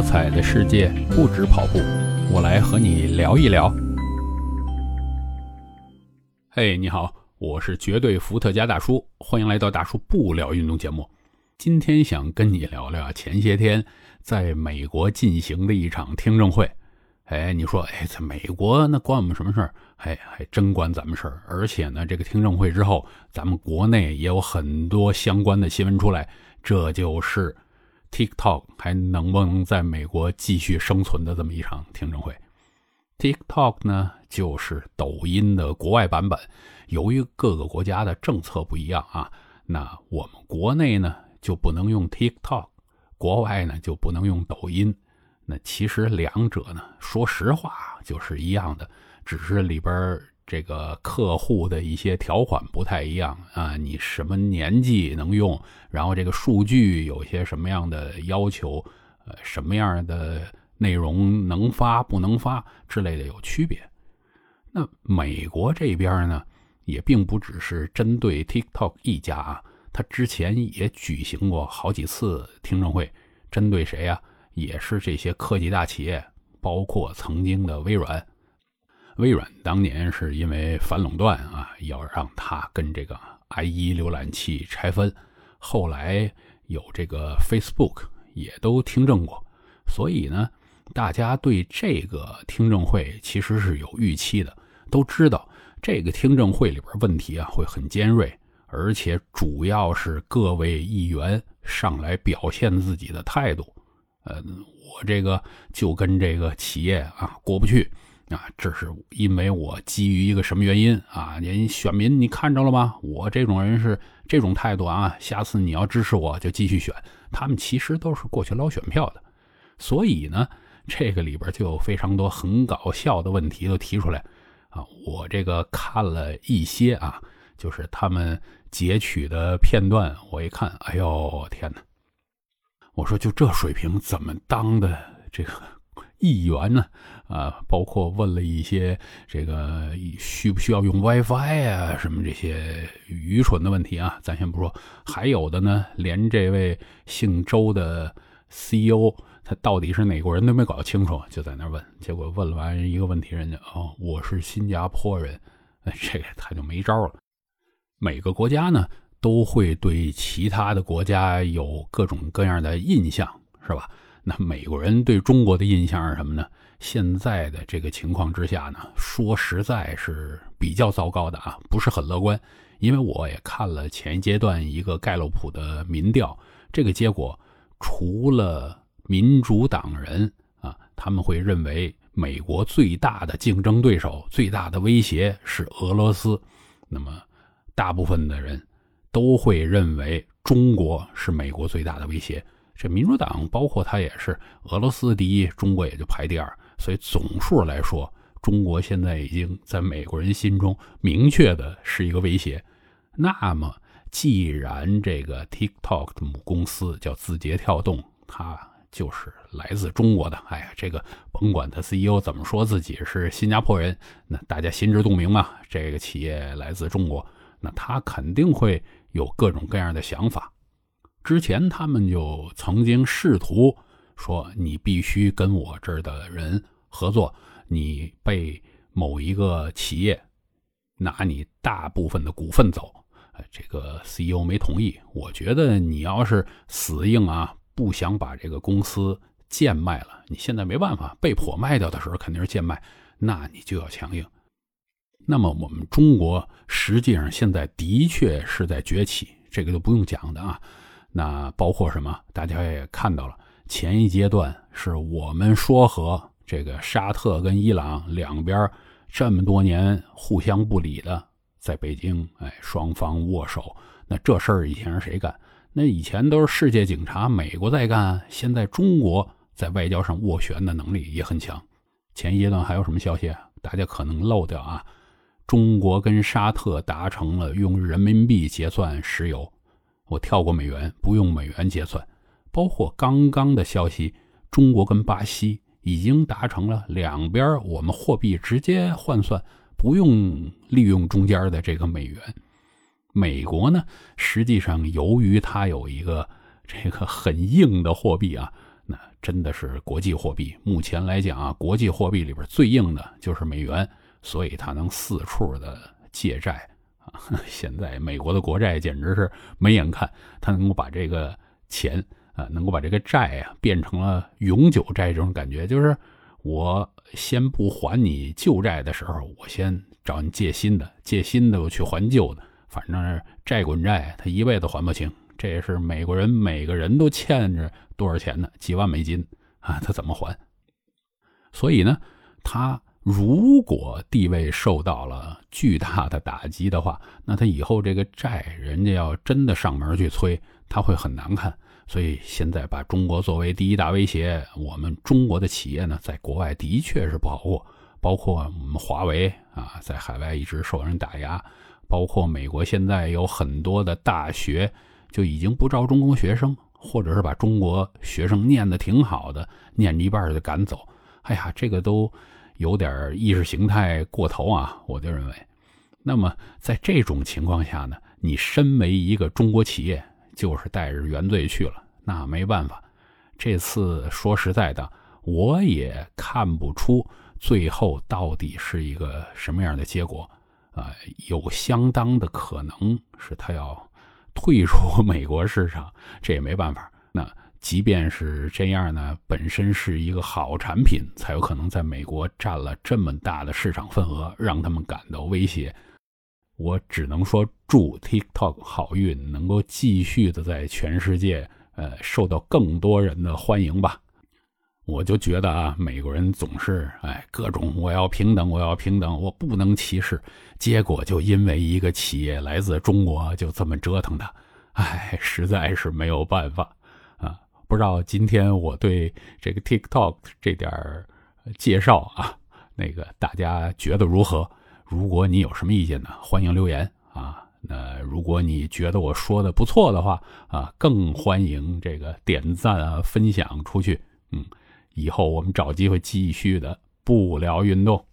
多彩的世界不止跑步，我来和你聊一聊。嘿，你好，我是绝对伏特加大叔，欢迎来到大叔不聊运动节目。今天想跟你聊聊前些天在美国进行的一场听证会。哎，你说，哎，在美国那关我们什么事儿？哎，还真关咱们事儿。而且呢，这个听证会之后，咱们国内也有很多相关的新闻出来。这就是 TikTok 还能不能在美国继续生存的这么一场听证会。TikTok 呢，就是抖音的国外版本。由于各个国家的政策不一样啊，那我们国内呢就不能用 TikTok，国外呢就不能用抖音。那其实两者呢，说实话就是一样的，只是里边这个客户的一些条款不太一样啊。你什么年纪能用，然后这个数据有些什么样的要求，呃，什么样的内容能发不能发之类的有区别。那美国这边呢，也并不只是针对 TikTok 一家啊，他之前也举行过好几次听证会，针对谁呀？也是这些科技大企业，包括曾经的微软。微软当年是因为反垄断啊，要让它跟这个 IE 浏览器拆分。后来有这个 Facebook 也都听证过，所以呢，大家对这个听证会其实是有预期的，都知道这个听证会里边问题啊会很尖锐，而且主要是各位议员上来表现自己的态度。呃，我这个就跟这个企业啊过不去啊，这是因为我基于一个什么原因啊？您选民你看着了吗？我这种人是这种态度啊，下次你要支持我就继续选。他们其实都是过去捞选票的，所以呢，这个里边就有非常多很搞笑的问题都提出来啊。我这个看了一些啊，就是他们截取的片段，我一看，哎呦天哪！我说就这水平怎么当的这个议员呢？啊，包括问了一些这个需不需要用 WiFi 啊，什么这些愚蠢的问题啊，咱先不说。还有的呢，连这位姓周的 CEO 他到底是哪国人都没搞清楚，就在那问。结果问了完一个问题，人家哦，我是新加坡人，这个他就没招了。每个国家呢？都会对其他的国家有各种各样的印象，是吧？那美国人对中国的印象是什么呢？现在的这个情况之下呢，说实在是比较糟糕的啊，不是很乐观。因为我也看了前一阶段一个盖洛普的民调，这个结果除了民主党人啊，他们会认为美国最大的竞争对手、最大的威胁是俄罗斯，那么大部分的人。都会认为中国是美国最大的威胁。这民主党包括他也是俄罗斯第一，中国也就排第二。所以总数来说，中国现在已经在美国人心中明确的是一个威胁。那么，既然这个 TikTok 的母公司叫字节跳动，它就是来自中国的。哎呀，这个甭管他 CEO 怎么说自己是新加坡人，那大家心知肚明嘛。这个企业来自中国，那他肯定会。有各种各样的想法，之前他们就曾经试图说：“你必须跟我这儿的人合作，你被某一个企业拿你大部分的股份走。”这个 CEO 没同意。我觉得你要是死硬啊，不想把这个公司贱卖了，你现在没办法，被迫卖掉的时候肯定是贱卖，那你就要强硬。那么我们中国实际上现在的确是在崛起，这个就不用讲的啊。那包括什么？大家也看到了，前一阶段是我们说和这个沙特跟伊朗两边这么多年互相不理的，在北京，哎，双方握手。那这事儿以前是谁干？那以前都是世界警察，美国在干。现在中国在外交上斡旋的能力也很强。前一阶段还有什么消息？大家可能漏掉啊。中国跟沙特达成了用人民币结算石油，我跳过美元，不用美元结算。包括刚刚的消息，中国跟巴西已经达成了两边我们货币直接换算，不用利用中间的这个美元。美国呢，实际上由于它有一个这个很硬的货币啊，那真的是国际货币。目前来讲啊，国际货币里边最硬的就是美元，所以它能四处的借债啊。现在美国的国债简直是没眼看，他能够把这个钱啊，能够把这个债啊变成了永久债，这种感觉就是我先不还你旧债的时候，我先找你借新的，借新的我去还旧的，反正债滚债，他一辈子还不清。这也是美国人每个人都欠着多少钱呢？几万美金啊，他怎么还？所以呢，他如果地位受到了巨大的打击的话，那他以后这个债，人家要真的上门去催，他会很难看。所以现在把中国作为第一大威胁，我们中国的企业呢，在国外的确是不好过，包括我们华为啊，在海外一直受人打压，包括美国现在有很多的大学。就已经不招中国学生，或者是把中国学生念得挺好的，念一半就赶走。哎呀，这个都有点意识形态过头啊！我就认为，那么在这种情况下呢，你身为一个中国企业，就是带着原罪去了，那没办法。这次说实在的，我也看不出最后到底是一个什么样的结果啊，有相当的可能是他要。退出美国市场，这也没办法。那即便是这样呢，本身是一个好产品，才有可能在美国占了这么大的市场份额，让他们感到威胁。我只能说，祝 TikTok 好运，能够继续的在全世界，呃，受到更多人的欢迎吧。我就觉得啊，美国人总是哎，各种我要平等，我要平等，我不能歧视。结果就因为一个企业来自中国，就这么折腾他，哎，实在是没有办法。不知道今天我对这个 TikTok 这点介绍啊，那个大家觉得如何？如果你有什么意见呢，欢迎留言啊。那如果你觉得我说的不错的话啊，更欢迎这个点赞啊，分享出去，嗯。以后我们找机会继续的不聊运动。